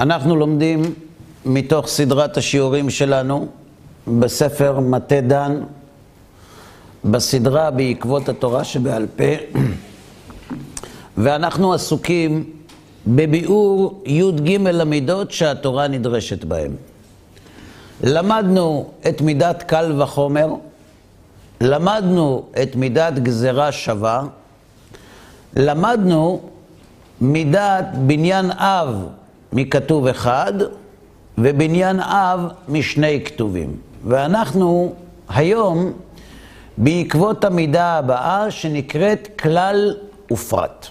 אנחנו לומדים מתוך סדרת השיעורים שלנו בספר מטה דן, בסדרה בעקבות התורה שבעל פה, ואנחנו עסוקים בביאור י"ג המידות שהתורה נדרשת בהן. למדנו את מידת קל וחומר, למדנו את מידת גזרה שווה, למדנו מידת בניין אב מכתוב אחד ובניין אב משני כתובים. ואנחנו היום בעקבות המידה הבאה שנקראת כלל ופרט.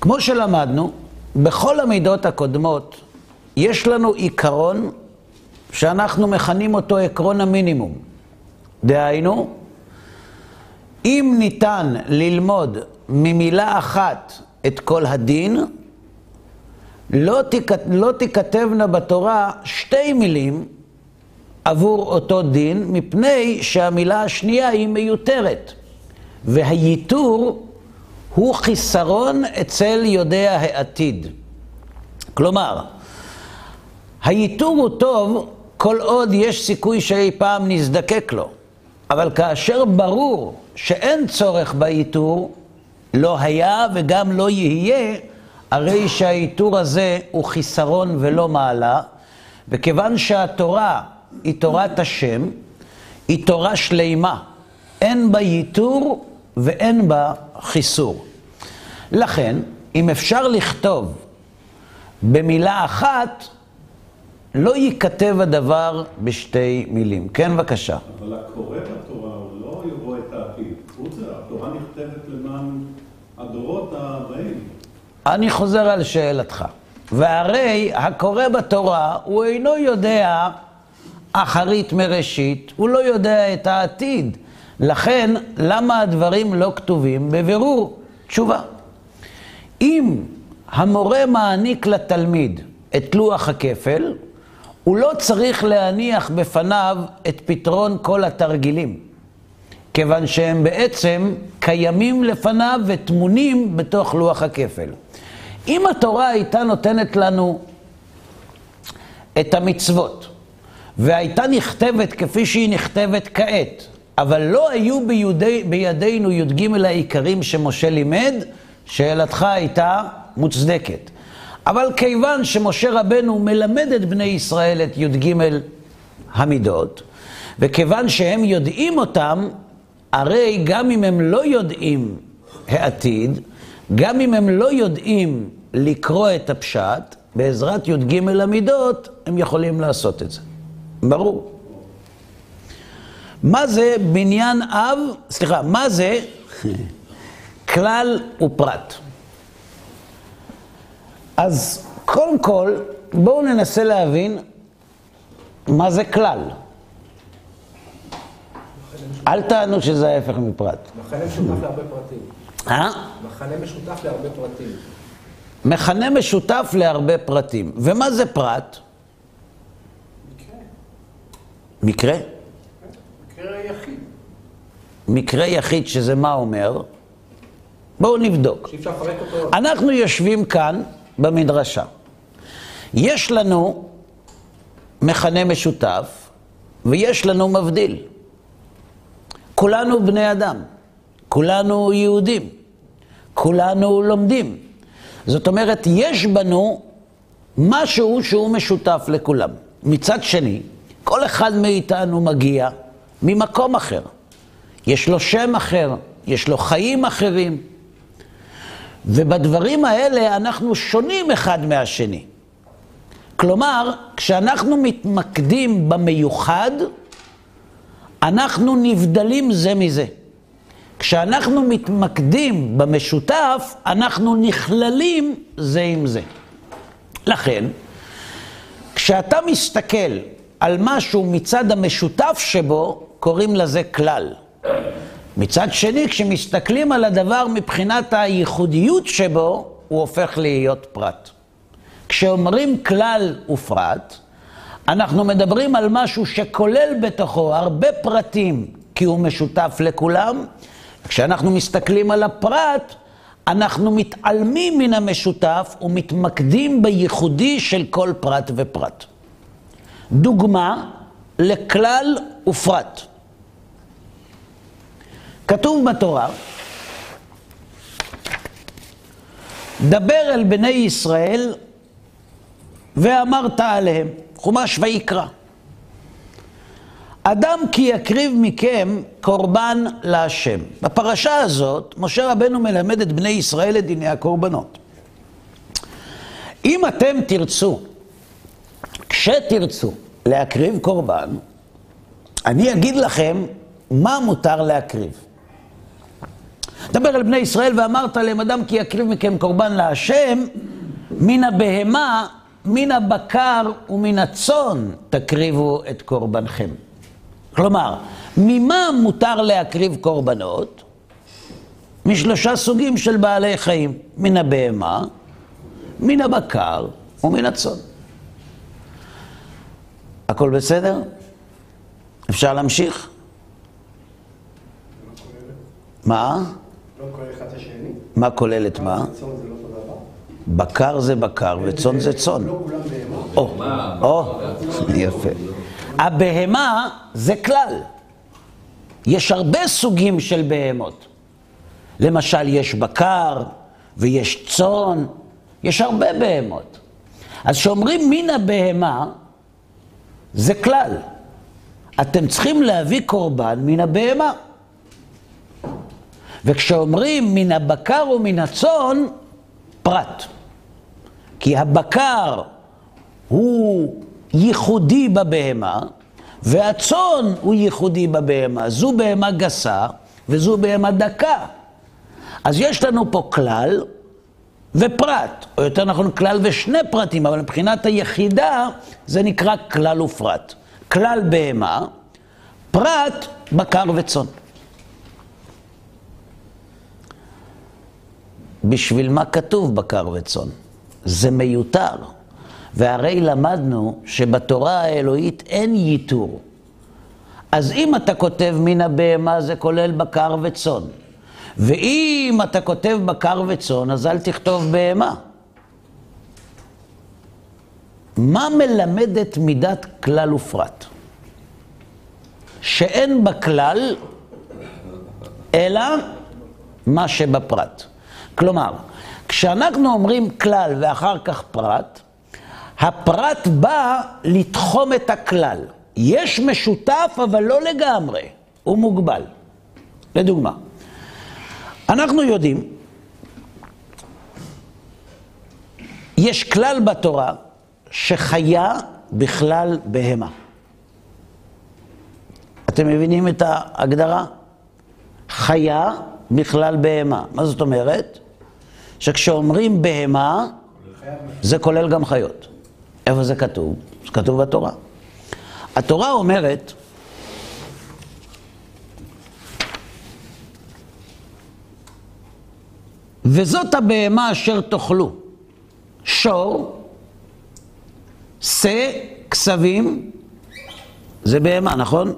כמו שלמדנו, בכל המידות הקודמות יש לנו עיקרון שאנחנו מכנים אותו עקרון המינימום. דהיינו, אם ניתן ללמוד ממילה אחת את כל הדין, לא, תיכת, לא תיכתבנה בתורה שתי מילים עבור אותו דין, מפני שהמילה השנייה היא מיותרת. והייתור הוא חיסרון אצל יודע העתיד. כלומר, הייתור הוא טוב כל עוד יש סיכוי שאי פעם נזדקק לו. אבל כאשר ברור שאין צורך בייתור, לא היה וגם לא יהיה, הרי שהייתור הזה הוא חיסרון ולא מעלה, וכיוון שהתורה היא תורת השם, היא תורה שלימה. אין בה ייתור ואין בה חיסור. לכן, אם אפשר לכתוב במילה אחת, לא ייכתב הדבר בשתי מילים. כן, בבקשה. אבל הקורא בתורה הוא לא יבוא את העתיד. התורה נכתבת למען הדורות הבאים. אני חוזר על שאלתך. והרי הקורא בתורה, הוא אינו יודע אחרית מראשית, הוא לא יודע את העתיד. לכן, למה הדברים לא כתובים? בבירור, תשובה. אם המורה מעניק לתלמיד את לוח הכפל, הוא לא צריך להניח בפניו את פתרון כל התרגילים, כיוון שהם בעצם קיימים לפניו וטמונים בתוך לוח הכפל. אם התורה הייתה נותנת לנו את המצוות, והייתה נכתבת כפי שהיא נכתבת כעת, אבל לא היו בידי, בידינו י"ג העיקרים שמשה לימד, שאלתך הייתה מוצדקת. אבל כיוון שמשה רבנו מלמד את בני ישראל את י"ג המידות, וכיוון שהם יודעים אותם, הרי גם אם הם לא יודעים העתיד, גם אם הם לא יודעים לקרוא את הפשט, בעזרת י"ג המידות, הם יכולים לעשות את זה. ברור. מה זה בניין אב, סליחה, מה זה כלל ופרט? אז קודם כל, בואו ננסה להבין מה זה כלל. אל תענו שזה ההפך מפרט. מכנה משותף להרבה פרטים. אה? מכנה משותף להרבה פרטים. מכנה משותף להרבה פרטים. ומה זה פרט? מקרה? מקרה יחיד. מקרה יחיד שזה מה אומר? בואו נבדוק. אנחנו יושבים כאן במדרשה. יש לנו מכנה משותף ויש לנו מבדיל. כולנו בני אדם, כולנו יהודים, כולנו לומדים. זאת אומרת, יש בנו משהו שהוא משותף לכולם. מצד שני, כל אחד מאיתנו מגיע ממקום אחר. יש לו שם אחר, יש לו חיים אחרים. ובדברים האלה אנחנו שונים אחד מהשני. כלומר, כשאנחנו מתמקדים במיוחד, אנחנו נבדלים זה מזה. כשאנחנו מתמקדים במשותף, אנחנו נכללים זה עם זה. לכן, כשאתה מסתכל על משהו מצד המשותף שבו, קוראים לזה כלל. מצד שני, כשמסתכלים על הדבר מבחינת הייחודיות שבו, הוא הופך להיות פרט. כשאומרים כלל ופרט, אנחנו מדברים על משהו שכולל בתוכו הרבה פרטים, כי הוא משותף לכולם. כשאנחנו מסתכלים על הפרט, אנחנו מתעלמים מן המשותף ומתמקדים בייחודי של כל פרט ופרט. דוגמה לכלל ופרט. כתוב בתורה, דבר אל בני ישראל ואמרת עליהם, חומש ויקרא. אדם כי יקריב מכם קורבן להשם. בפרשה הזאת, משה רבנו מלמד את בני ישראל את דיני הקורבנות. אם אתם תרצו, כשתרצו להקריב קורבן, אני אגיד לכם מה מותר להקריב. דבר אל בני ישראל ואמרת להם, אדם כי יקריב מכם קורבן להשם, מן הבהמה, מן הבקר ומן הצאן תקריבו את קורבנכם. כלומר, ממה מותר להקריב קורבנות? משלושה סוגים של בעלי חיים, מן הבהמה, מן הבקר ומן הצאן. הכל בסדר? אפשר להמשיך? מה? לא כולל אחד את השני. מה כולל את מה? לא. בקר זה בקר וצאן זה צאן. לא כולם בהמה. או, או, יפה. הבהמה זה כלל. יש הרבה סוגים של בהמות. למשל, יש בקר ויש צאן, יש הרבה בהמות. אז כשאומרים מן הבהמה, זה כלל. אתם צריכים להביא קורבן מן הבהמה. וכשאומרים מן הבקר ומן הצאן, פרט. כי הבקר הוא ייחודי בבהמה, והצאן הוא ייחודי בבהמה. זו בהמה גסה וזו בהמה דקה. אז יש לנו פה כלל ופרט, או יותר נכון כלל ושני פרטים, אבל מבחינת היחידה זה נקרא כלל ופרט. כלל בהמה, פרט בקר וצאן. בשביל מה כתוב בקר וצאן? זה מיותר. והרי למדנו שבתורה האלוהית אין ייתור. אז אם אתה כותב מן הבהמה זה כולל בקר וצאן. ואם אתה כותב בקר וצאן, אז אל תכתוב בהמה. מה מלמדת מידת כלל ופרט? שאין בכלל אלא מה שבפרט. כלומר, כשאנחנו אומרים כלל ואחר כך פרט, הפרט בא לתחום את הכלל. יש משותף, אבל לא לגמרי, הוא מוגבל. לדוגמה, אנחנו יודעים, יש כלל בתורה שחיה בכלל בהמה. אתם מבינים את ההגדרה? חיה בכלל בהמה. מה זאת אומרת? שכשאומרים בהמה, זה כולל גם חיות. איפה זה כתוב? זה כתוב בתורה. התורה אומרת, וזאת הבהמה אשר תאכלו, שור, שא, כסבים, זה בהמה, נכון?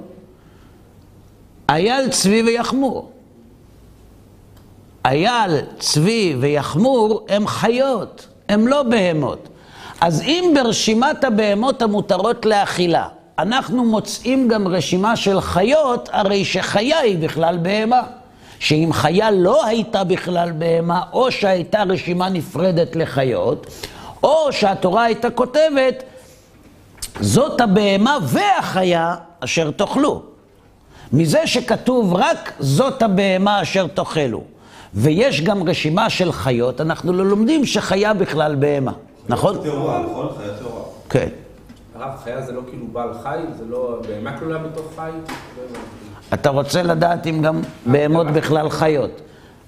אייל, צבי ויחמור. אייל, צבי ויחמור הם חיות, הם לא בהמות. אז אם ברשימת הבהמות המותרות לאכילה, אנחנו מוצאים גם רשימה של חיות, הרי שחיה היא בכלל בהמה. שאם חיה לא הייתה בכלל בהמה, או שהייתה רשימה נפרדת לחיות, או שהתורה הייתה כותבת, זאת הבהמה והחיה אשר תאכלו. מזה שכתוב רק זאת הבהמה אשר תאכלו, ויש גם רשימה של חיות, אנחנו לא לומדים שחיה בכלל בהמה. נכון? טהורה, נכון? חיה טהורה. כן. הרב, חיה זה לא כאילו בעל חי? זה לא... בהמה כלולה בתוך חי? לא. אתה רוצה לדעת אם גם בהמות בכלל חיות.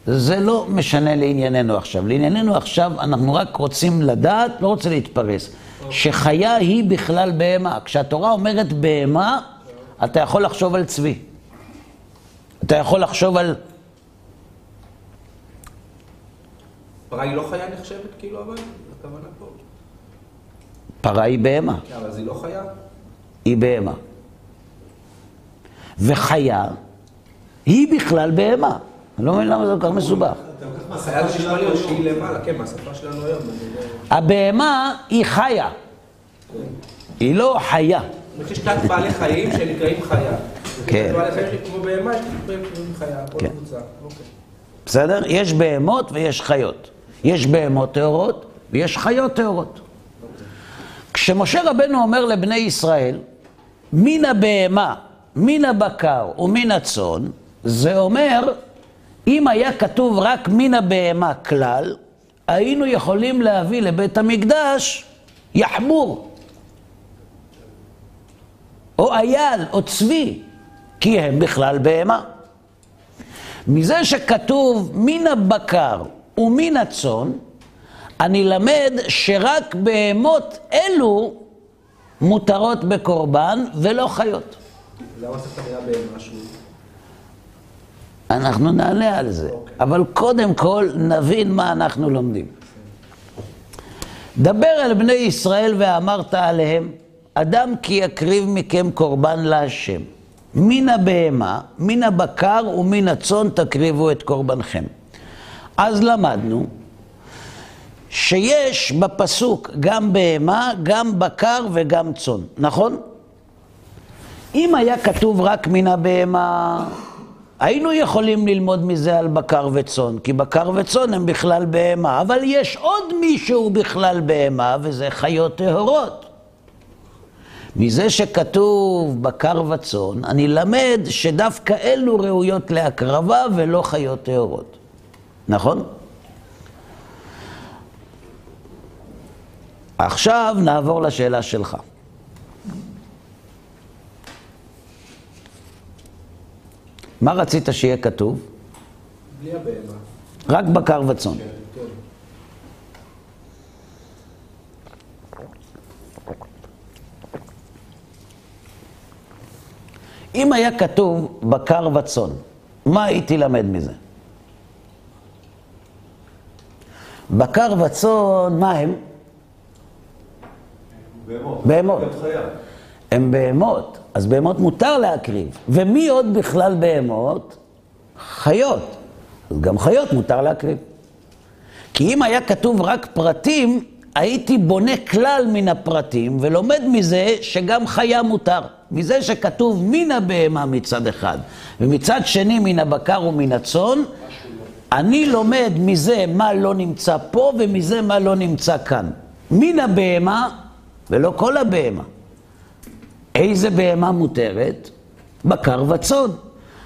זה לא משנה לענייננו עכשיו. לענייננו עכשיו אנחנו רק רוצים לדעת, לא רוצה להתפרס, שחיה היא בכלל בהמה. כשהתורה אומרת בהמה, אתה יכול לחשוב על צבי. אתה יכול לחשוב על... פרה היא לא חיה נחשבת כאילו אבל? הכוונה פה. פרה היא בהמה, כן, אבל אז היא לא חיה? היא בהמה. וחיה היא בכלל בהמה. אני לא מבין למה זה כל כך מסובך. כן, לא- הבהמה היא חיה, היא לא חיה. שיש תת בעלי חיים שנקראים חיה. כן. יש כן. בסדר? יש בהמות ויש חיות. יש בהמות טהורות ויש חיות טהורות. כשמשה רבנו אומר לבני ישראל, מן הבהמה, מן הבקר ומן הצאן, זה אומר, אם היה כתוב רק מן הבהמה כלל, היינו יכולים להביא לבית המקדש יחמור, או אייל, או צבי, כי הם בכלל בהמה. מזה שכתוב מן הבקר ומן הצאן, אני למד שרק בהמות אלו מותרות בקורבן ולא חיות. למה צריך את המילה בהמה שוב? אנחנו נענה על זה, אבל קודם כל נבין מה אנחנו לומדים. דבר אל בני ישראל ואמרת עליהם, אדם כי יקריב מכם קורבן להשם. מן הבהמה, מן הבקר ומן הצאן תקריבו את קורבנכם. אז למדנו שיש בפסוק גם בהמה, גם בקר וגם צאן, נכון? אם היה כתוב רק מן הבהמה, היינו יכולים ללמוד מזה על בקר וצאן, כי בקר וצאן הם בכלל בהמה, אבל יש עוד מישהו בכלל בהמה, וזה חיות טהורות. מזה שכתוב בקר וצאן, אני למד שדווקא אלו ראויות להקרבה ולא חיות טהורות. נכון? עכשיו נעבור לשאלה שלך. מה רצית שיהיה כתוב? בלי הבהמה. רק בקר וצאן. כן. אם היה כתוב בקר וצאן, מה הייתי למד מזה? בקר וצאן, מה הם? בהמות. הם בהמות, אז בהמות מותר להקריב. ומי עוד בכלל בהמות? חיות. אז גם חיות מותר להקריב. כי אם היה כתוב רק פרטים, הייתי בונה כלל מן הפרטים ולומד מזה שגם חיה מותר. מזה שכתוב מן הבהמה מצד אחד, ומצד שני מן הבקר ומן הצאן, אני לומד מזה מה לא נמצא פה ומזה מה לא נמצא כאן. מן הבהמה ולא כל הבהמה. איזה בהמה מותרת? בקר וצאן.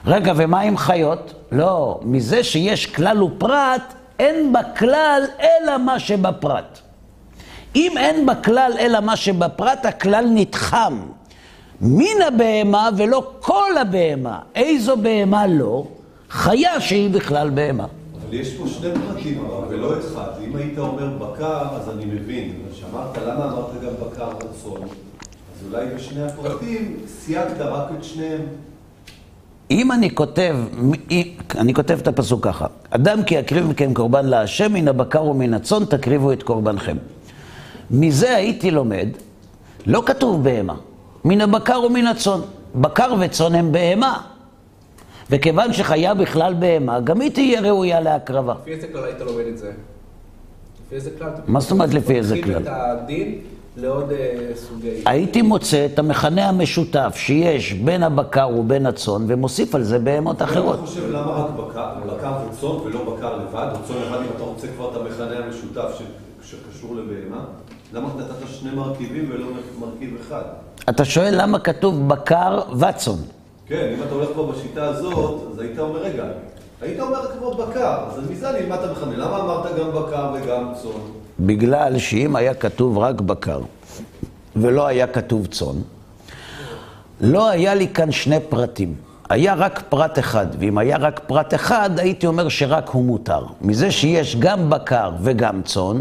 רגע, ומה עם חיות? לא, מזה שיש כלל ופרט, אין בכלל אלא מה שבפרט. אם אין בכלל אלא מה שבפרט, הכלל נתחם. מן הבהמה ולא כל הבהמה. איזו בהמה לא? חיה שהיא בכלל בהמה. אבל יש פה שני פרטים הרב, ולא אחד. אם היית אומר בקר, אז אני מבין. אבל כשאמרת, למה אמרת גם בקר וצאן? אז אולי בשני הפרטים סייגת רק את שניהם. אם אני כותב, אני כותב את הפסוק ככה, אדם כי יקריב מכם קורבן להשם, מן הבקר ומן הצאן תקריבו את קורבנכם. מזה הייתי לומד, לא כתוב בהמה, מן הבקר ומן הצאן. בקר וצאן הם בהמה. וכיוון שחיה בכלל בהמה, גם היא תהיה ראויה להקרבה. לפי איזה כלל היית לומד את זה? לפי איזה כלל? מה זאת אומרת לפי איזה כלל? את הדין לעוד אה, סוגי... הייתי מוצא את המכנה המשותף שיש בין הבקר ובין הצאן, ומוסיף על זה בהמות אחרות. אני חושב למה רק בקר, בקר וצאן ולא בקר לבד, או צאן לבד אם אתה רוצה כבר את המכנה המשותף ש- שקשור לבהמה, למה נתת שני מרכיבים ולא מרכיב אחד? אתה שואל למה כתוב בקר וצאן. כן, אם אתה הולך כבר בשיטה הזאת, אז היית אומר, רגע, היית אומר כמו בקר, אז מזה אני אלמד את המכנה. למה אמרת גם בקר וגם צאן? בגלל שאם היה כתוב רק בקר ולא היה כתוב צאן, לא היה לי כאן שני פרטים. היה רק פרט אחד, ואם היה רק פרט אחד, הייתי אומר שרק הוא מותר. מזה שיש גם בקר וגם צאן,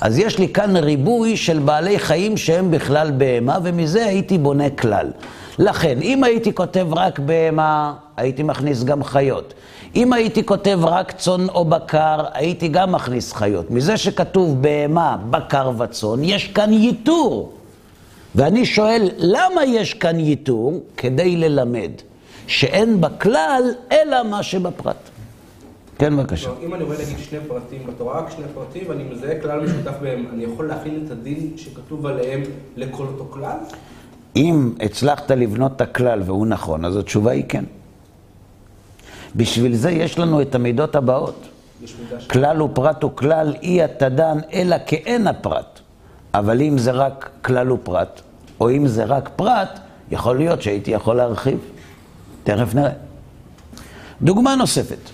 אז יש לי כאן ריבוי של בעלי חיים שהם בכלל בהמה, ומזה הייתי בונה כלל. לכן, אם הייתי כותב רק בהמה, הייתי מכניס גם חיות. אם הייתי כותב רק צאן או בקר, הייתי גם מכניס חיות. מזה שכתוב בהמה, בקר וצאן, יש כאן ייתור. ואני שואל, למה יש כאן ייתור? כדי ללמד שאין בכלל אלא מה שבפרט. כן, בבקשה. אם אני רואה נגיד שני פרטים בתורה, רק שני פרטים, ואני מזהה כלל משותף בהם, אני יכול להכין את הדין שכתוב עליהם לכל אותו כלל? אם הצלחת לבנות את הכלל והוא נכון, אז התשובה היא כן. בשביל זה יש לנו את המידות הבאות. כלל ופרט הוא כלל, אי התדן אלא כאין הפרט. אבל אם זה רק כלל ופרט, או אם זה רק פרט, יכול להיות שהייתי יכול להרחיב. תכף נראה. דוגמה נוספת.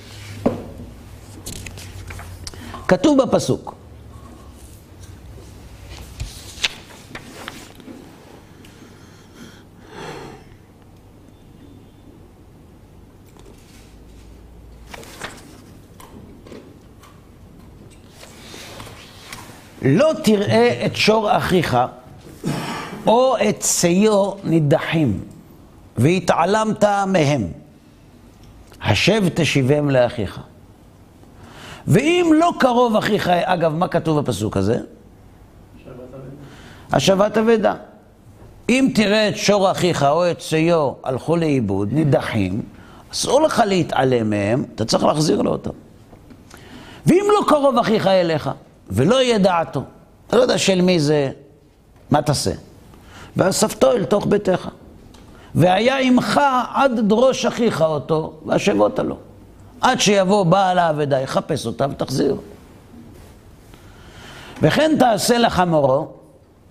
כתוב בפסוק, לא תראה את שור אחיך או את שיו נידחים, והתעלמת מהם. השב תשיבם לאחיך. ואם לא קרוב אחיך, אגב, מה כתוב בפסוק הזה? השבת אבדה. אם תראה את שור אחיך או את שיו הלכו לאיבוד, נידחים, אסור לך להתעלם מהם, אתה צריך להחזיר לו אותם. ואם לא קרוב אחיך אליך, ולא יהיה דעתו, אתה לא יודע של מי זה, מה תעשה? ואספתו אל תוך ביתך. והיה עמך עד דרוש אחיך אותו, והשבות לו. עד שיבוא בעל האבדה, יחפש אותה ותחזיר. וכן תעשה לחמורו,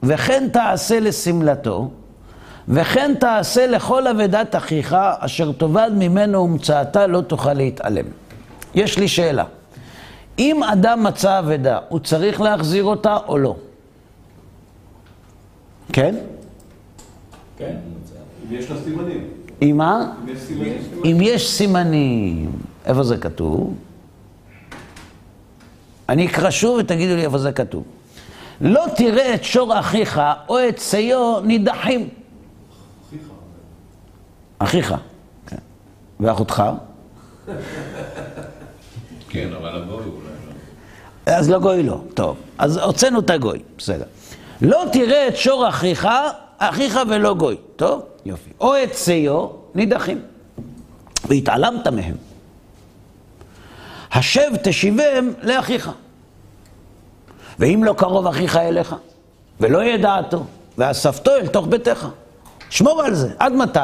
וכן תעשה לשמלתו, וכן תעשה לכל אבדת אחיך, אשר תאבד ממנו ומצאתה לא תוכל להתעלם. יש לי שאלה. אם אדם מצא אבדה, הוא צריך להחזיר אותה או לא? כן? כן. אם יש לה סימנים. מה? אם יש סימנים. אם יש סימנים, איפה זה כתוב? אני אקרא שוב ותגידו לי איפה זה כתוב. לא תראה את שור אחיך או את שיו נידחים. אחיך. אחיך, כן. ואחותך? כן, אבל הגוי אולי לא. אז לא גוי לא. טוב, אז הוצאנו את הגוי, בסדר. לא תראה את שור אחיך, אחיך ולא גוי. טוב? יופי. או את שיו, נידחים. והתעלמת מהם. השב תשיבם לאחיך. ואם לא קרוב אחיך אליך, ולא ידעתו, ואספתו אל תוך ביתך. שמור על זה. עד מתי?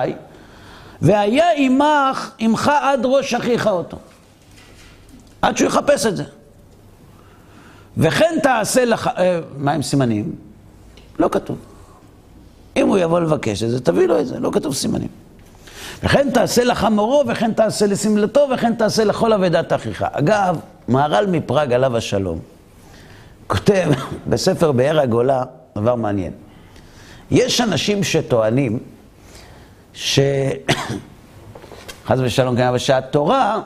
והיה עמך, עמך עד ראש אחיך אותו. עד שהוא יחפש את זה. וכן תעשה לך... אה, מה עם סימנים? לא כתוב. אם הוא יבוא לבקש את זה, תביא לו את זה, לא כתוב סימנים. וכן תעשה לחמורו, וכן תעשה לשמלתו, וכן תעשה לכל אבדת אחיך. אגב, מהר"ל מפראג, עליו השלום, כותב בספר באר הגולה דבר מעניין. יש אנשים שטוענים ש... חס ושלום, כן, אבל שהתורה,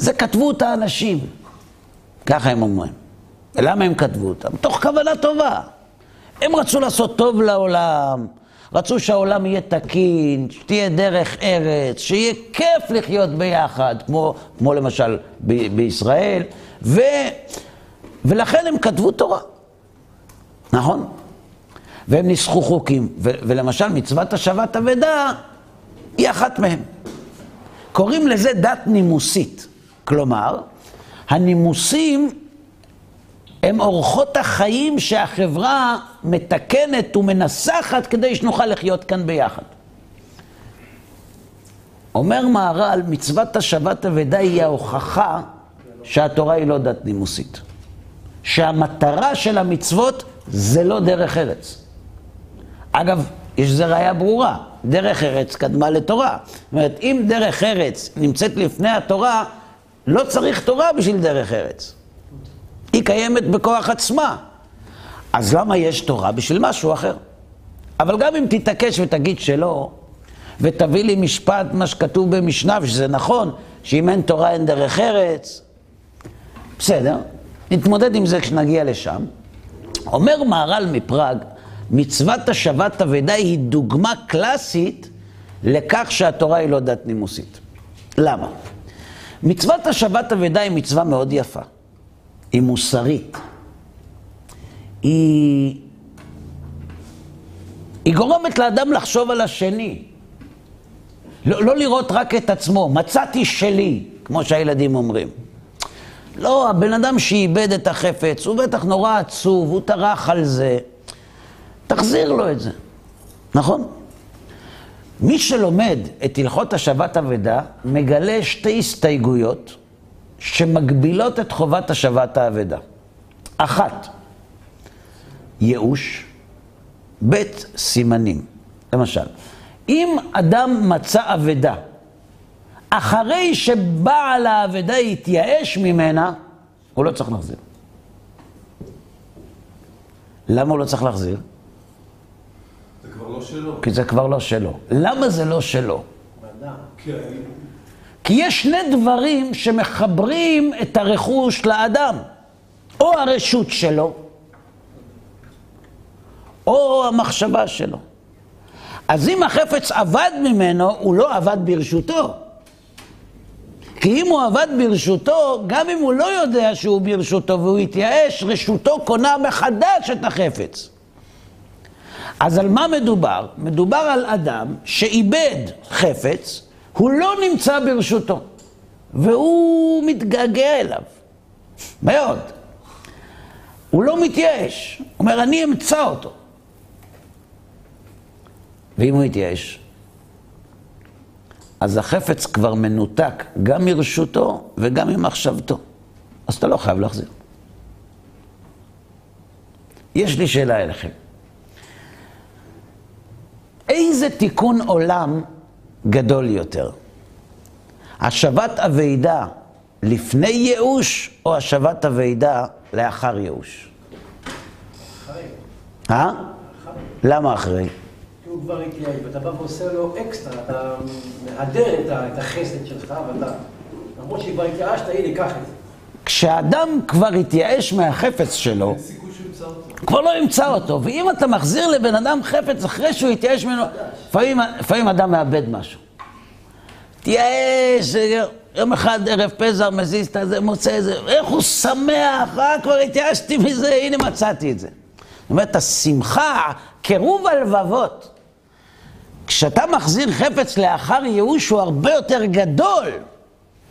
זה כתבו אותה אנשים. ככה הם אומרים. ולמה הם כתבו אותה? מתוך כוונה טובה. הם רצו לעשות טוב לעולם, רצו שהעולם יהיה תקין, שתהיה דרך ארץ, שיהיה כיף לחיות ביחד, כמו, כמו למשל ב- בישראל, ו, ולכן הם כתבו תורה, נכון? והם ניסחו חוקים, ו, ולמשל מצוות השבת אבדה היא אחת מהם. קוראים לזה דת נימוסית, כלומר, הנימוסים הם אורחות החיים שהחברה מתקנת ומנסחת כדי שנוכל לחיות כאן ביחד. אומר מהר"ל, מצוות השבת אבדה היא ההוכחה שהתורה היא לא דת נימוסית. שהמטרה של המצוות זה לא דרך ארץ. אגב, יש לזה ראיה ברורה, דרך ארץ קדמה לתורה. זאת אומרת, אם דרך ארץ נמצאת לפני התורה, לא צריך תורה בשביל דרך ארץ. היא קיימת בכוח עצמה. אז למה יש תורה? בשביל משהו אחר. אבל גם אם תתעקש ותגיד שלא, ותביא לי משפט, מה שכתוב במשנה, ושזה נכון, שאם אין תורה אין דרך ארץ, בסדר, נתמודד עם זה כשנגיע לשם. אומר מהר"ל מפראג, מצוות השבת אבדה היא דוגמה קלאסית לכך שהתורה היא לא דת נימוסית. למה? מצוות השבת אבדה היא מצווה מאוד יפה. היא מוסרית. היא... היא גורמת לאדם לחשוב על השני. לא, לא לראות רק את עצמו, מצאתי שלי, כמו שהילדים אומרים. לא, הבן אדם שאיבד את החפץ, הוא בטח נורא עצוב, הוא טרח על זה. תחזיר לו את זה, נכון? מי שלומד את הלכות השבת אבדה, מגלה שתי הסתייגויות שמגבילות את חובת השבת האבדה. אחת, ייאוש, ב', סימנים. למשל, אם אדם מצא אבדה, אחרי שבעל האבדה התייאש ממנה, הוא לא צריך להחזיר. למה הוא לא צריך להחזיר? לא שלו. כי זה כבר לא שלו. למה זה לא שלו? כי יש שני דברים שמחברים את הרכוש לאדם. או הרשות שלו, או המחשבה שלו. אז אם החפץ עבד ממנו, הוא לא עבד ברשותו. כי אם הוא עבד ברשותו, גם אם הוא לא יודע שהוא ברשותו והוא התייאש, רשותו קונה מחדש את החפץ. אז על מה מדובר? מדובר על אדם שאיבד חפץ, הוא לא נמצא ברשותו, והוא מתגעגע אליו, מאוד. הוא לא מתייאש, הוא אומר, אני אמצא אותו. ואם הוא יתייאש, אז החפץ כבר מנותק גם מרשותו וגם ממחשבתו. אז אתה לא חייב להחזיר. יש לי שאלה אליכם. איזה תיקון עולם גדול יותר? השבת אבידה לפני ייאוש או השבת אבידה לאחר ייאוש? אחרי. אה? למה אחרי? כי הוא כבר התייעל, ואתה בא ועושה לו אקסטרה, אתה מהדר את החסד שלך, ואתה, למרות שכבר התייאשת, הנה, קח את זה. כשאדם כבר התייאש מהחפץ שלו, אין סיכוי אותו. כבר לא ימצא אותו. ואם אתה מחזיר לבן אדם חפץ אחרי שהוא התייאש ממנו, לפעמים, אדם מאבד משהו. התייאש, יום אחד ערב פזר מזיז את הזה, מוצא איזה, איך הוא שמח, אה, כבר התייאשתי מזה, הנה מצאתי את זה. זאת אומרת, השמחה, קירוב הלבבות. כשאתה מחזיר חפץ לאחר ייאוש הוא הרבה יותר גדול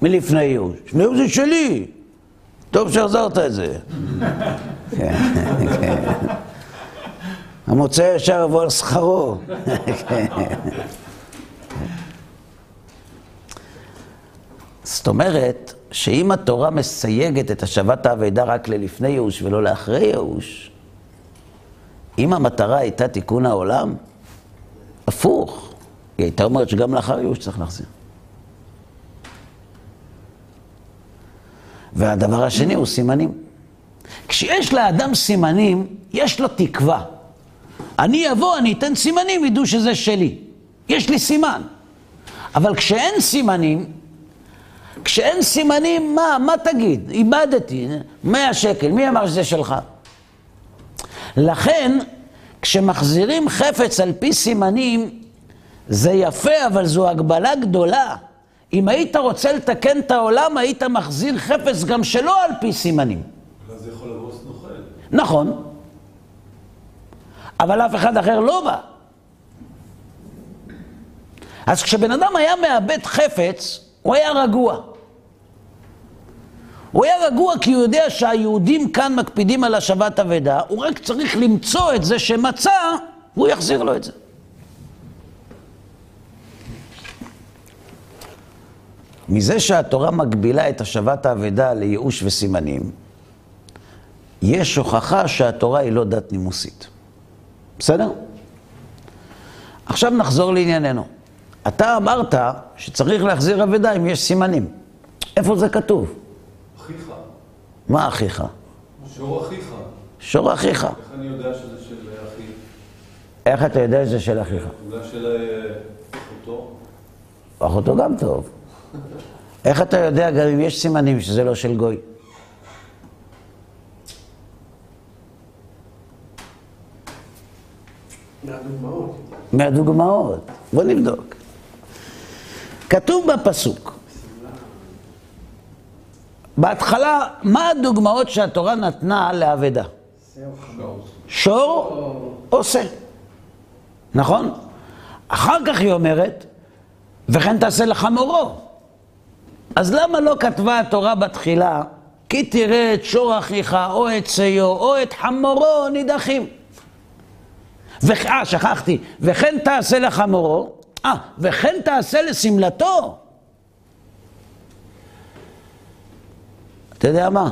מלפני ייאוש. לפני ייאוש זה שלי. טוב שהחזרת את זה. כן, כן. המוצא ישר יבוא על שכרו. כן. זאת אומרת, שאם התורה מסייגת את השבת האבדה רק ללפני ייאוש ולא לאחרי ייאוש, אם המטרה הייתה תיקון העולם, הפוך, היא הייתה אומרת שגם לאחר ייאוש צריך להחזיר. והדבר השני הוא סימנים. כשיש לאדם סימנים, יש לו תקווה. אני אבוא, אני אתן סימנים, ידעו שזה שלי. יש לי סימן. אבל כשאין סימנים, כשאין סימנים, מה, מה תגיד? איבדתי, 100 שקל, מי אמר שזה שלך? לכן, כשמחזירים חפץ על פי סימנים, זה יפה, אבל זו הגבלה גדולה. אם היית רוצה לתקן את העולם, היית מחזיר חפץ גם שלא על פי סימנים. ואז זה יכול לבוא נוכל. נכון. אבל אף אחד אחר לא בא. אז כשבן אדם היה מאבד חפץ, הוא היה רגוע. הוא היה רגוע כי הוא יודע שהיהודים כאן מקפידים על השבת אבדה, הוא רק צריך למצוא את זה שמצא, והוא יחזיר לו את זה. מזה שהתורה מגבילה את השבת האבדה לייאוש וסימנים, יש הוכחה שהתורה היא לא דת נימוסית. בסדר? עכשיו נחזור לענייננו. אתה אמרת שצריך להחזיר אבדה אם יש סימנים. איפה זה כתוב? אחיך. מה אחיך? שור אחיך. שור אחיך. איך אני יודע שזה של אחי? איך אתה יודע שזה של אחיך? אולי של אה, אחותו? אחותו גם טוב. איך אתה יודע גם אם יש סימנים שזה לא של גוי? מהדוגמאות. מהדוגמאות. בוא נבדוק. כתוב בפסוק, בהתחלה, מה הדוגמאות שהתורה נתנה לאבדה? שור עושה, נכון? אחר כך היא אומרת, וכן תעשה לחמורו. אז למה לא כתבה התורה בתחילה, כי תראה את שור אחיך, או את שיו, או את חמורו נידחים? אה, שכחתי, וכן תעשה לחמורו, אה, וכן תעשה לשמלתו. אתה יודע מה?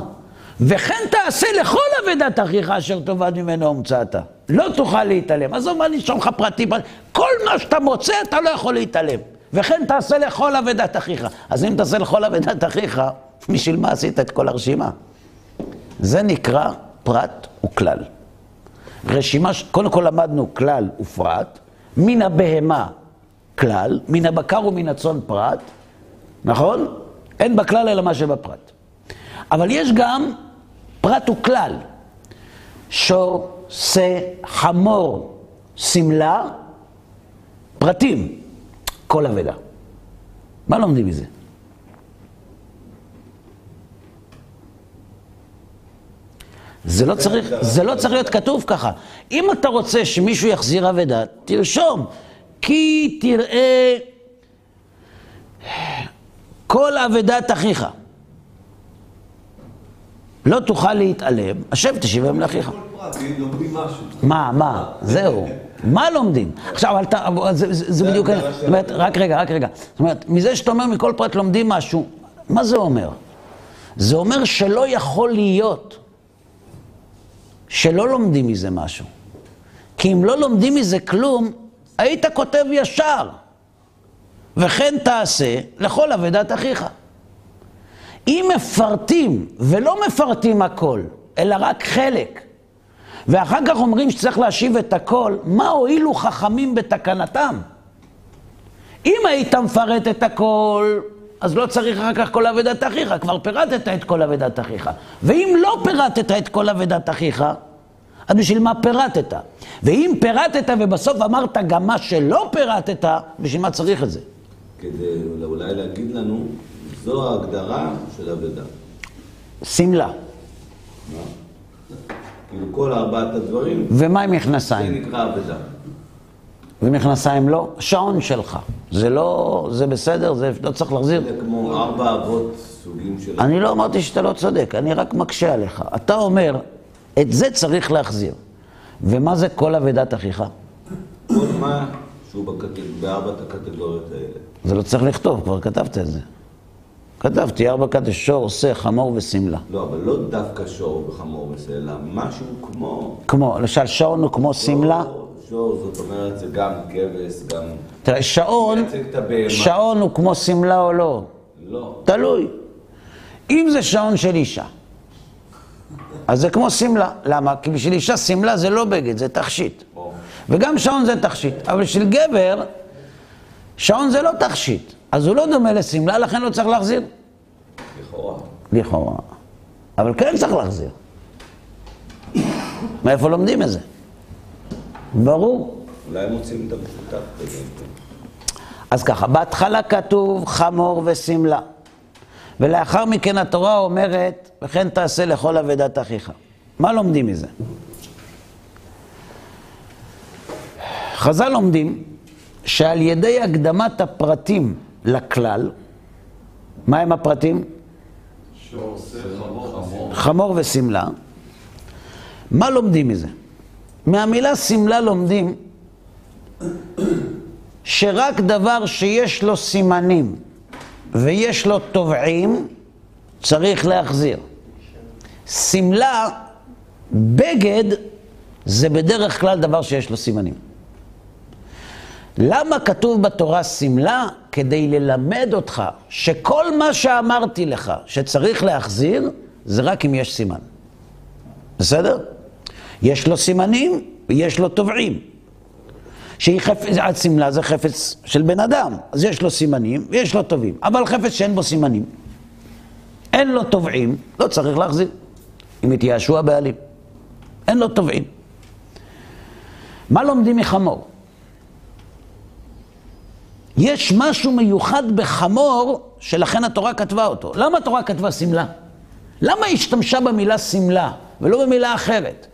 וכן תעשה לכל אבדת אחיך אשר תאבד ממנו הומצאת. לא תוכל להתעלם. עזוב מה נשאר לך פרטי, כל מה שאתה מוצא אתה לא יכול להתעלם. וכן תעשה לכל אבדת אחיך. אז אם תעשה לכל אבדת אחיך, בשביל מה עשית את כל הרשימה? זה נקרא פרט וכלל. רשימה, קודם כל למדנו כלל ופרט, מן הבהמה כלל, מן הבקר ומן הצאן פרט, נכון? אין בכלל אלא מה שבפרט. אבל יש גם פרט וכלל. שור, שא, חמור, שמלה, פרטים, כל אבדה. מה לומדים מזה? זה לא, צריך, זה לא צריך להיות כתוב ככה. אם אתה רוצה שמישהו יחזיר אבדה, תרשום. כי תראה כל אבדת אחיך. לא תוכל להתעלם, השב תשיבם לאחיך. מה, מה, זהו. מה לומדים? עכשיו, אתה, זה, זה, זה בדיוק, זאת אומרת, רק רגע, רק רגע. זאת אומרת, מזה שאתה אומר מכל פרט לומדים משהו, מה זה אומר? זה אומר שלא יכול להיות שלא לומדים מזה משהו. כי אם לא לומדים מזה כלום, היית כותב ישר. וכן תעשה לכל אבדת אחיך. אם מפרטים, ולא מפרטים הכל, אלא רק חלק, ואחר כך אומרים שצריך להשיב את הכל, מה הועילו חכמים בתקנתם? אם היית מפרט את הכל, אז לא צריך אחר כך כל אבדת אחיך, כבר פירטת את כל אבדת אחיך. ואם לא פירטת את כל אבדת אחיך, אז בשביל מה פירטת? ואם פירטת ובסוף אמרת גם מה שלא פירטת, בשביל מה צריך את זה? כדי אולי להגיד לנו, זו ההגדרה של אבדה. שמלה. כאילו כל ארבעת הדברים, ומה עם זה מכנסיים? נקרא אבדה. ומכנסיים לא? שעון שלך. זה לא, זה בסדר? זה לא צריך להחזיר? זה כמו ארבע אבות סוגים של... אני לא אמרתי שאתה לא צודק, אני רק מקשה עליך. אתה אומר, את זה צריך להחזיר. ומה זה כל אבדת אחיך? כל מה שהוא. בארבעת הקטגוריות האלה. זה לא צריך לכתוב, כבר כתבת את זה. כתבתי ארבע קטגוריות, שור, שא, חמור ושמלה. לא, אבל לא דווקא שור וחמור אלא משהו כמו... כמו, למשל שעון הוא כמו שמלה. שור, שור, זאת אומרת, זה גם כבש, גם... תראה, שעון. שעון הוא כמו שמלה או לא? לא. תלוי. אם זה שעון של אישה, אז זה כמו שמלה. למה? כי בשביל אישה שמלה זה לא בגד, זה תכשיט. או, וגם שעון זה תכשיט. אבל בשביל גבר, שעון זה לא תכשיט. אז הוא לא דומה לשמלה, לכן לא צריך להחזיר. לכאורה. לכאורה. אבל כן צריך להחזיר. מאיפה לומדים את זה? ברור. אולי הם מוצאים את בזה. אז ככה, בהתחלה כתוב חמור ושמלה. ולאחר מכן התורה אומרת, וכן תעשה לכל אבדת אחיך. מה לומדים מזה? חז"ל לומדים שעל ידי הקדמת הפרטים לכלל, מה הם הפרטים? חמור ושמלה. מה לומדים מזה? מהמילה שמלה לומדים שרק דבר שיש לו סימנים ויש לו תובעים, צריך להחזיר. שמלה, בגד, זה בדרך כלל דבר שיש לו סימנים. למה כתוב בתורה שמלה? כדי ללמד אותך שכל מה שאמרתי לך שצריך להחזיר, זה רק אם יש סימן. בסדר? יש לו סימנים ויש לו תובעים. שהיא חפץ, השמלה זה חפץ של בן אדם, אז יש לו סימנים ויש לו תובעים. אבל חפץ שאין בו סימנים, אין לו תובעים, לא צריך להחזיר. אם התייאשו הבעלים. אין לו תובעים. מה לומדים מחמור? יש משהו מיוחד בחמור, שלכן התורה כתבה אותו. למה התורה כתבה שמלה? למה היא השתמשה במילה שמלה, ולא במילה אחרת?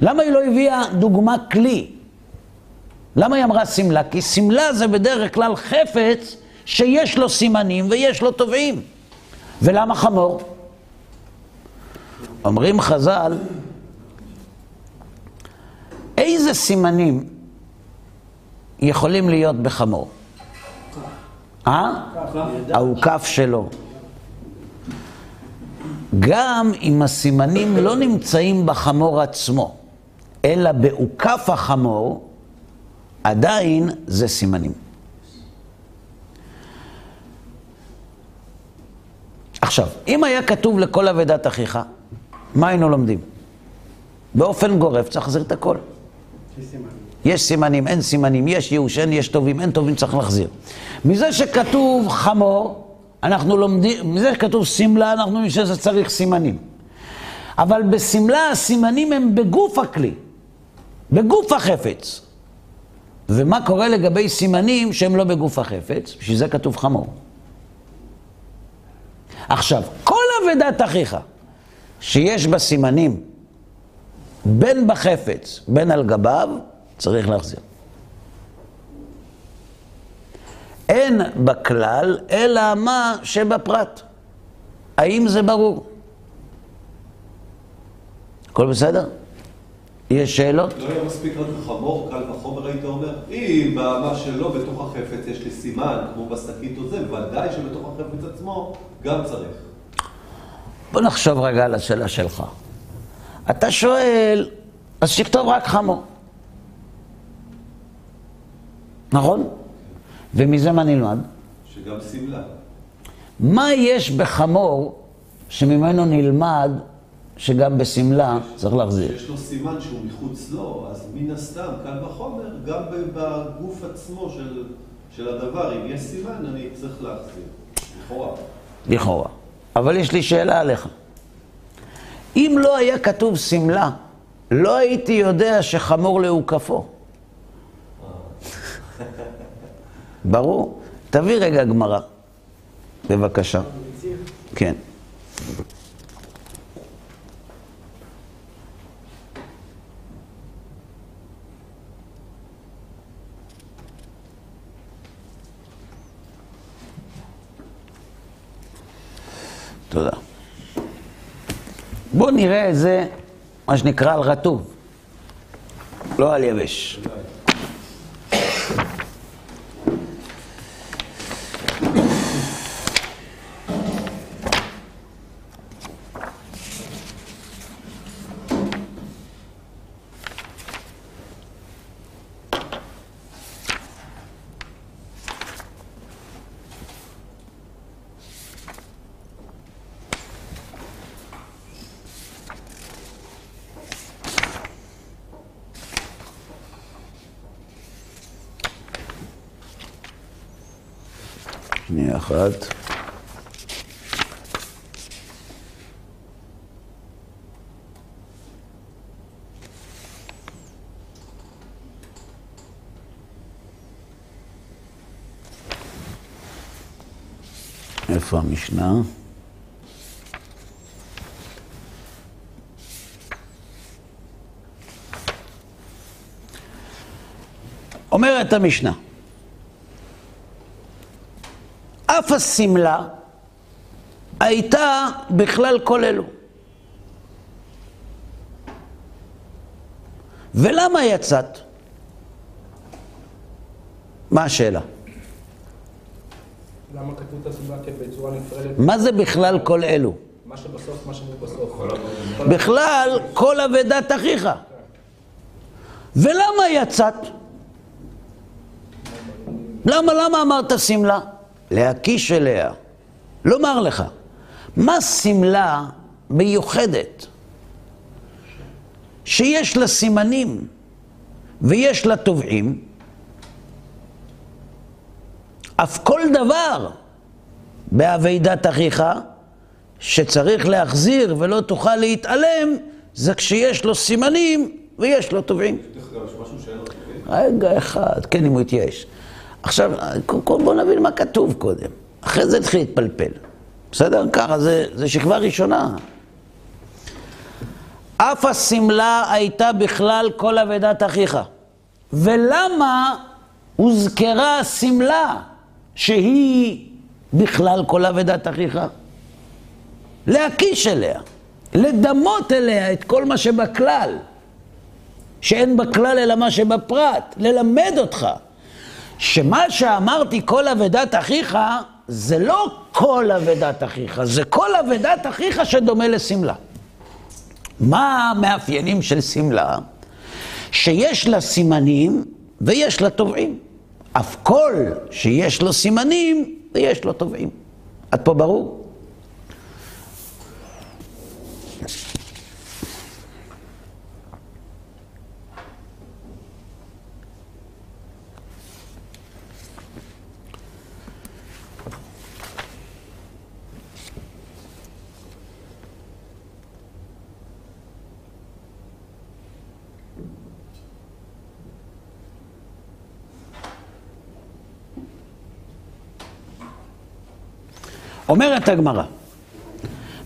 למה היא לא הביאה דוגמה כלי? למה היא אמרה שמלה? כי שמלה זה בדרך כלל חפץ שיש לו סימנים ויש לו תובעים. ולמה חמור? אומרים חז"ל, איזה סימנים יכולים להיות בחמור? אה? האוכף שלו. גם אם הסימנים לא נמצאים בחמור עצמו, אלא באוכף החמור, עדיין זה סימנים. עכשיו, אם היה כתוב לכל אבדת אחיך, מה היינו לומדים? באופן גורף צריך להחזיר את הכל. יש סימנים, אין סימנים, יש ייאוש, אין יש טובים, אין טובים, צריך להחזיר. מזה שכתוב חמור, אנחנו לומדים, מזה שכתוב שמלה, אנחנו יודעים שזה צריך סימנים. אבל בשמלה הסימנים הם בגוף הכלי, בגוף החפץ. ומה קורה לגבי סימנים שהם לא בגוף החפץ? בשביל זה כתוב חמור. עכשיו, כל אבדת אחיך שיש בה סימנים, בין בחפץ, בין על גביו, צריך להחזיר. אין בכלל, אלא מה שבפרט. האם זה ברור? הכל בסדר? יש שאלות? לא היה מספיק רק חמור, קל וחומר היית אומר? אם במה שלא בתוך החפץ יש לי סימן, כמו בשקית או זה, ודאי שבתוך החפץ עצמו גם צריך. בוא נחשוב רגע על השאלה שלך. אתה שואל, אז שתכתוב רק חמור. נכון? ומזה מה נלמד? שגם שמלה. מה יש בחמור שממנו נלמד שגם בשמלה צריך להחזיר? שיש לו סימן שהוא מחוץ לו, אז מן הסתם, קל וחומר, גם בגוף עצמו של, של הדבר, אם יש סימן, אני צריך להחזיר. לכאורה. לכאורה. אבל יש לי שאלה עליך. אם לא היה כתוב שמלה, לא הייתי יודע שחמור להוקפו. ברור. תביא רגע גמרא, בבקשה. כן. תודה. בואו נראה את זה, מה שנקרא על רטוב, לא על יבש. שנייה אחת. איפה המשנה? אומרת המשנה, אף השמלה הייתה בכלל כל אלו. ולמה יצאת? מה השאלה? למה כתוב את הסיבה בצורה נפרדת? מה זה בכלל כל אלו? מה שבסוף, מה שבסוף. בכלל כל אבדת אחיך. ולמה יצאת? למה, למה אמרת שמלה? להקיש אליה, לומר לך, מה שמלה מיוחדת שיש לה סימנים ויש לה תובעים, אף כל דבר באבידת אחיך שצריך להחזיר ולא תוכל להתעלם, זה כשיש לו סימנים ויש לו תובעים. רגע אחד, כן, אם הוא יתייאש. עכשיו, קודם בואו נבין מה כתוב קודם. אחרי זה התחיל להתפלפל. בסדר? ככה, זה, זה שכבה ראשונה. אף השמלה הייתה בכלל כל אבדת אחיך. ולמה הוזכרה השמלה שהיא בכלל כל אבדת אחיך? להקיש אליה, לדמות אליה את כל מה שבכלל, שאין בכלל אלא מה שבפרט, ללמד אותך שמה שאמרתי כל אבדת אחיך זה לא כל אבדת אחיך, זה כל אבדת אחיך שדומה לשמלה. מה המאפיינים של שמלה? שיש לה סימנים ויש לה תובעים. אף כל שיש לו סימנים ויש לו תובעים. עד פה ברור? אומרת הגמרא,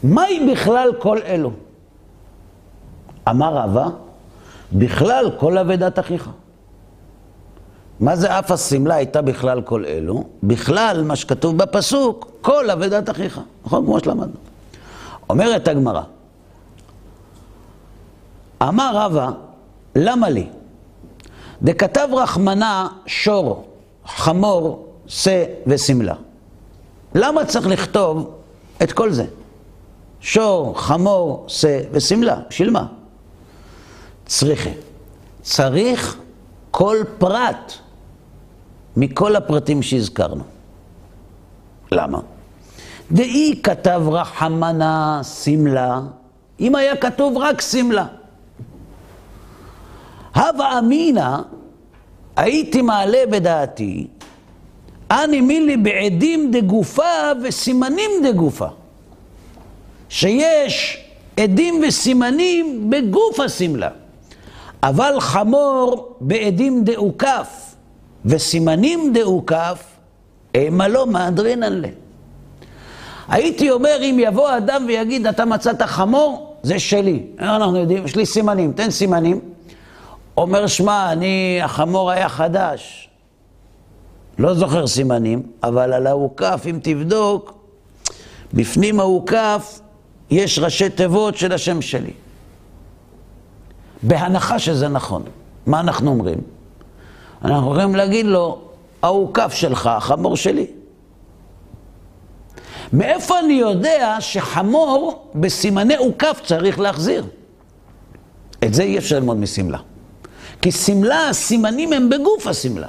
מהי בכלל כל אלו? אמר רבא, בכלל כל אבדת אחיך. מה זה אף השמלה הייתה בכלל כל אלו? בכלל, מה שכתוב בפסוק, כל אבדת אחיך. נכון? כמו שלמדנו. אומרת הגמרא, אמר רבא, למה לי? דכתב רחמנה שור, חמור, שא ושמלה. למה צריך לכתוב את כל זה? שור, חמור, שא ושמלה. בשביל מה? צריכה. צריך כל פרט מכל הפרטים שהזכרנו. למה? דאי כתב רחמנה שמלה, אם היה כתוב רק שמלה. הווה אמינא, הייתי מעלה בדעתי אני מילי בעדים דגופה וסימנים דגופה. שיש עדים וסימנים בגוף השמלה. אבל חמור בעדים דאוכף וסימנים דאוכף, אימה לא מהדרינן לה. הייתי אומר, אם יבוא אדם ויגיד, אתה מצאת חמור, זה שלי. אנחנו יודעים, יש לי סימנים, תן סימנים. אומר, שמע, אני, החמור היה חדש. לא זוכר סימנים, אבל על האוכף, אם תבדוק, בפנים האוכף יש ראשי תיבות של השם שלי. בהנחה שזה נכון. מה אנחנו אומרים? אנחנו יכולים להגיד לו, האוכף שלך, החמור שלי. מאיפה אני יודע שחמור בסימני אוכף צריך להחזיר? את זה אי אפשר ללמוד משמלה. כי שמלה, הסימנים הם בגוף השמלה.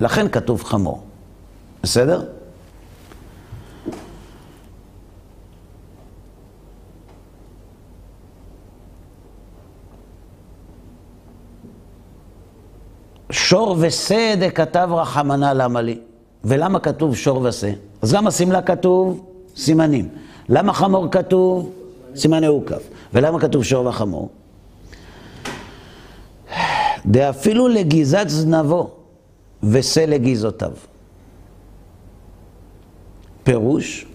לכן כתוב חמור. בסדר? שור ושא דכתב רחמנה למה לי? ולמה כתוב שור ושא? אז למה שמלה כתוב סימנים? למה חמור כתוב סימני עוקף? ולמה כתוב שור וחמור? דאפילו לגיזת זנבו ושא לגזעותיו. פירוש,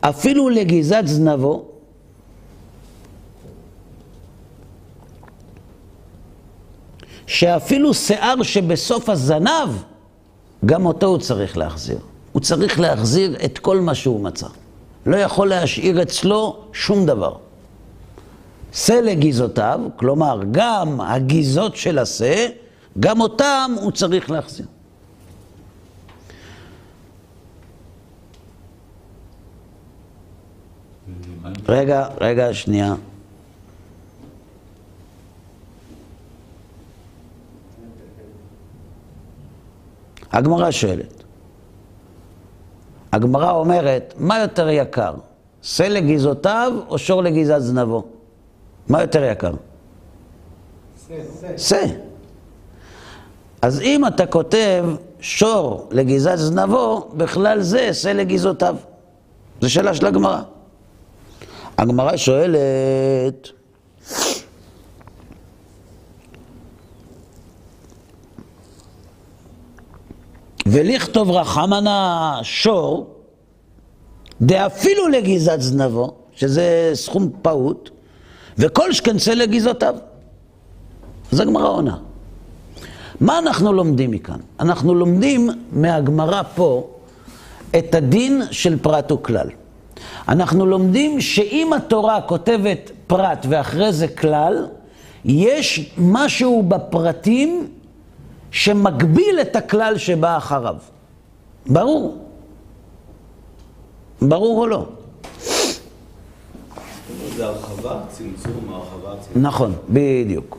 אפילו לגזעת זנבו, שאפילו שיער שבסוף הזנב, גם אותו הוא צריך להחזיר. הוא צריך להחזיר את כל מה שהוא מצא. לא יכול להשאיר אצלו שום דבר. שא לגזעותיו, כלומר, גם הגזעות של השא, גם אותם הוא צריך להחזיר. רגע, רגע, שנייה. הגמרא שואלת. הגמרא אומרת, מה יותר יקר? שא לגזעותיו או שור לגזעת זנבו? מה יותר יקר? שא. אז אם אתה כותב שור לגזעת זנבו, בכלל זה שא לגזעותיו. זו שאלה של הגמרא. הגמרא שואלת, ולכתוב רחמנה שור, דאפילו לגזעת זנבו, שזה סכום פעוט, וכל שכן שא לגזעותיו. אז הגמרא עונה. מה אנחנו לומדים מכאן? אנחנו לומדים מהגמרא פה את הדין של פרט וכלל. אנחנו לומדים שאם התורה כותבת פרט ואחרי זה כלל, יש משהו בפרטים שמגביל את הכלל שבא אחריו. ברור. ברור או לא? זה הרחבה, צמצום, הרחבה, צמצום. נכון, בדיוק.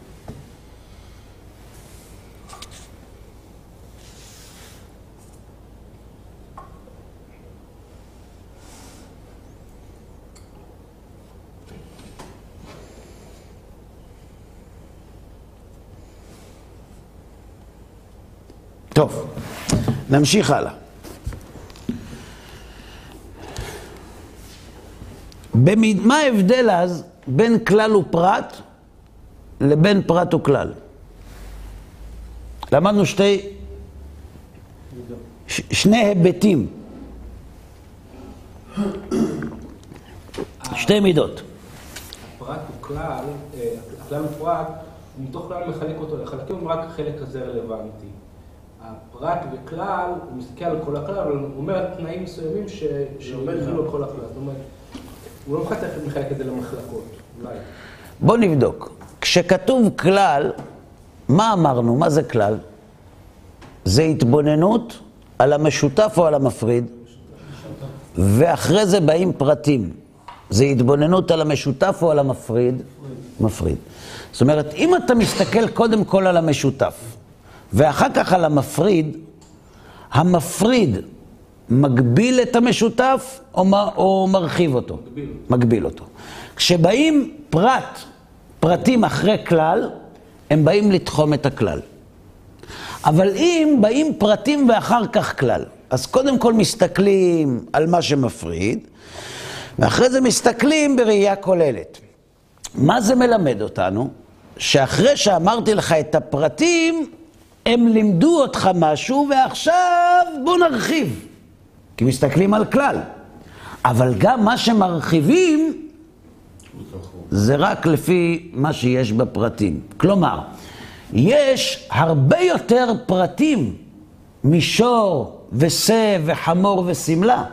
טוב, נמשיך הלאה. במיד, מה ההבדל אז בין כלל ופרט לבין פרט וכלל? למדנו שתי, ש, שני היבטים, שתי מידות. הפרט הוא כלל, אה, הכלל הוא פרט, מתוך כלל מחלק אותו לחלקים, רק החלק הזה רלוונטי. הפרט וכלל, הוא מסתכל על כל הכלל, אבל הוא אומר תנאים מסוימים ש- שיובילו על כל הכלל. זאת אומרת, הוא לא מחלק מחלק את זה למחלקות, אולי. בוא נבדוק. כשכתוב כלל, מה אמרנו? מה זה כלל? זה התבוננות על המשותף או על המפריד? ואחרי זה באים פרטים. זה התבוננות על המשותף או על המפריד? מפריד. זאת אומרת, אם אתה מסתכל קודם כל על המשותף, ואחר כך על המפריד, המפריד מגביל את המשותף או, מ- או מרחיב אותו? מגביל. מגביל אותו. כשבאים פרט, פרטים אחרי כלל, הם באים לתחום את הכלל. אבל אם באים פרטים ואחר כך כלל, אז קודם כל מסתכלים על מה שמפריד, ואחרי זה מסתכלים בראייה כוללת. מה זה מלמד אותנו? שאחרי שאמרתי לך את הפרטים, הם לימדו אותך משהו, ועכשיו בוא נרחיב. כי מסתכלים על כלל. אבל גם מה שמרחיבים, זה רק לפי מה שיש בפרטים. כלומר, יש הרבה יותר פרטים משור ושה וחמור ושמלה.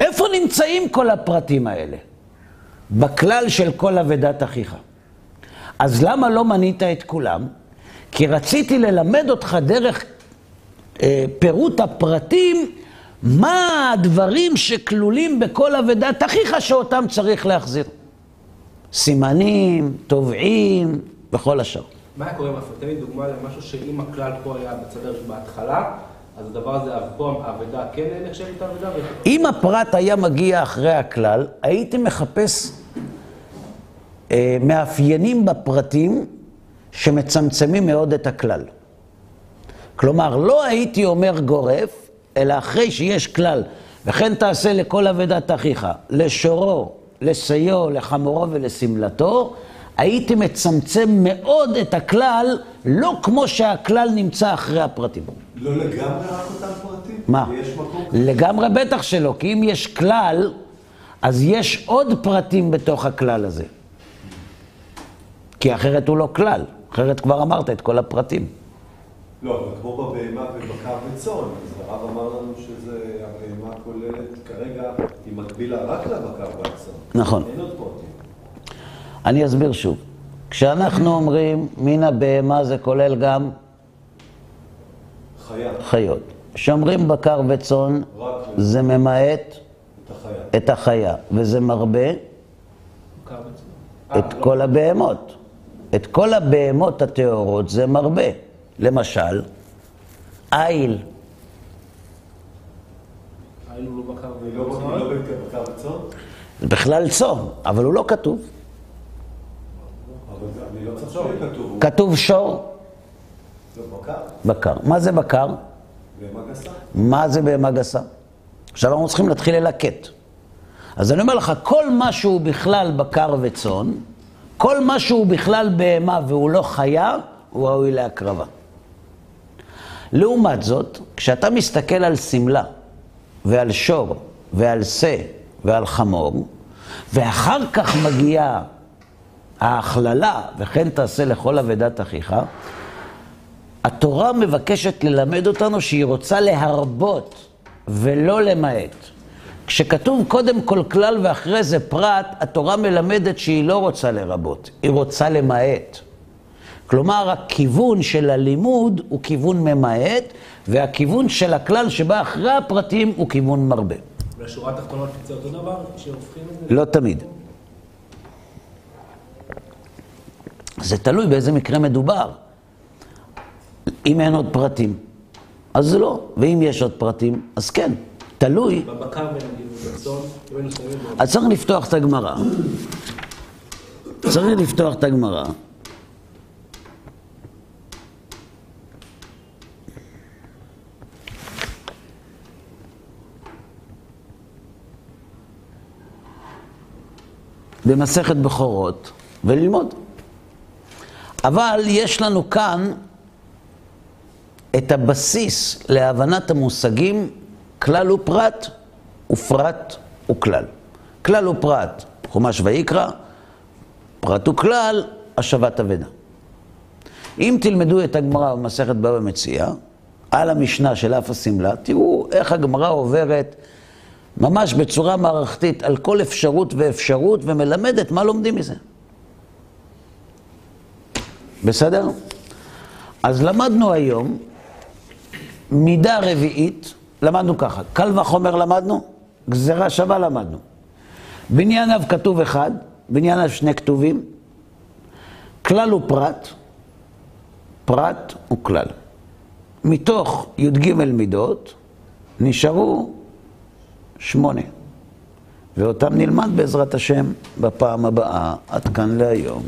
איפה נמצאים כל הפרטים האלה? בכלל של כל אבדת אחיך. אז למה לא מנית את כולם? כי רציתי ללמד אותך דרך אה, פירוט הפרטים, מה הדברים שכלולים בכל אבדת אחיך שאותם צריך להחזיר. סימנים, תובעים וכל השאר. מה היה קורה אם תן לי דוגמה למשהו שאם הכלל פה היה בצד בהתחלה, אז הדבר הזה, פה האבדה כן נחשבת האבדה? אם הפרט היה מגיע אחרי הכלל, הייתי מחפש אה, מאפיינים בפרטים שמצמצמים מאוד את הכלל. כלומר, לא הייתי אומר גורף, אלא אחרי שיש כלל, וכן תעשה לכל אבדת אחיך, לשורו, לסיו, לחמורו ולשמלתו, הייתי מצמצם מאוד את הכלל, לא כמו שהכלל נמצא אחרי הפרטים. לא לגמרי רק אותם פרטים? מה? יש מקום? לגמרי בטח שלא, כי אם יש כלל, אז יש עוד פרטים בתוך הכלל הזה. כי אחרת הוא לא כלל, אחרת כבר אמרת את כל הפרטים. לא, אבל כמו בבהמה ובקר וצאן, אז הרב אמר לנו שזה, הבהמה כוללת כרגע, היא מקבילה רק לבקר והצאן. נכון. אין עוד פרטים. אני אסביר שוב. כשאנחנו אומרים מן הבהמה זה כולל גם חיה, חיות. כשאומרים בקר וצאן זה ממעט את החיה. את החיה, וזה מרבה קר בצורה. את כל הבהמות. את כל הבהמות הטהורות זה מרבה. למשל, איל, הוא לא לא לא? זה בכלל צאן, אבל הוא לא כתוב. כתוב. שור, בקר, בקר. מה זה בקר? מה זה בהמה גסה? עכשיו אנחנו צריכים להתחיל ללקט. אז אני אומר לך, כל מה שהוא בכלל בקר וצאן, כל מה שהוא בכלל בהמה והוא לא חיה, הוא ראוי להקרבה. לעומת זאת, כשאתה מסתכל על שמלה ועל שור ועל שא ועל חמור, ואחר כך מגיעה ההכללה, וכן תעשה לכל אבדת אחיך, התורה מבקשת ללמד אותנו שהיא רוצה להרבות ולא למעט. כשכתוב קודם כל כלל ואחרי זה פרט, התורה מלמדת שהיא לא רוצה לרבות, היא רוצה למעט. כלומר, הכיוון של הלימוד הוא כיוון ממעט, והכיוון של הכלל שבא אחרי הפרטים הוא כיוון מרבה. והשורה התחתונה תצא אותו דבר, שהופכים את זה? לא תמיד. זה תלוי באיזה מקרה מדובר. אם אין עוד פרטים, אז לא, ואם יש עוד פרטים, אז כן. תלוי. בבקר ונגיד. אז צריך לפתוח את הגמרא. צריך לפתוח את הגמרא. במסכת בכורות וללמוד. אבל יש לנו כאן את הבסיס להבנת המושגים כלל ופרט ופרט וכלל. כלל ופרט, חומש ויקרא, פרט וכלל, השבת אבדה. אם תלמדו את הגמרא במסכת בבא מציע, על המשנה של אף השמלה, תראו איך הגמרא עוברת ממש בצורה מערכתית על כל אפשרות ואפשרות ומלמדת מה לומדים מזה. בסדר? אז למדנו היום מידה רביעית, למדנו ככה, קל וחומר למדנו, גזירה שווה למדנו. בניין אב כתוב אחד, בניין אב שני כתובים, כלל ופרט, פרט וכלל. מתוך י"ג מידות נשארו שמונה. ואותם נלמד בעזרת השם בפעם הבאה. עד כאן להיום.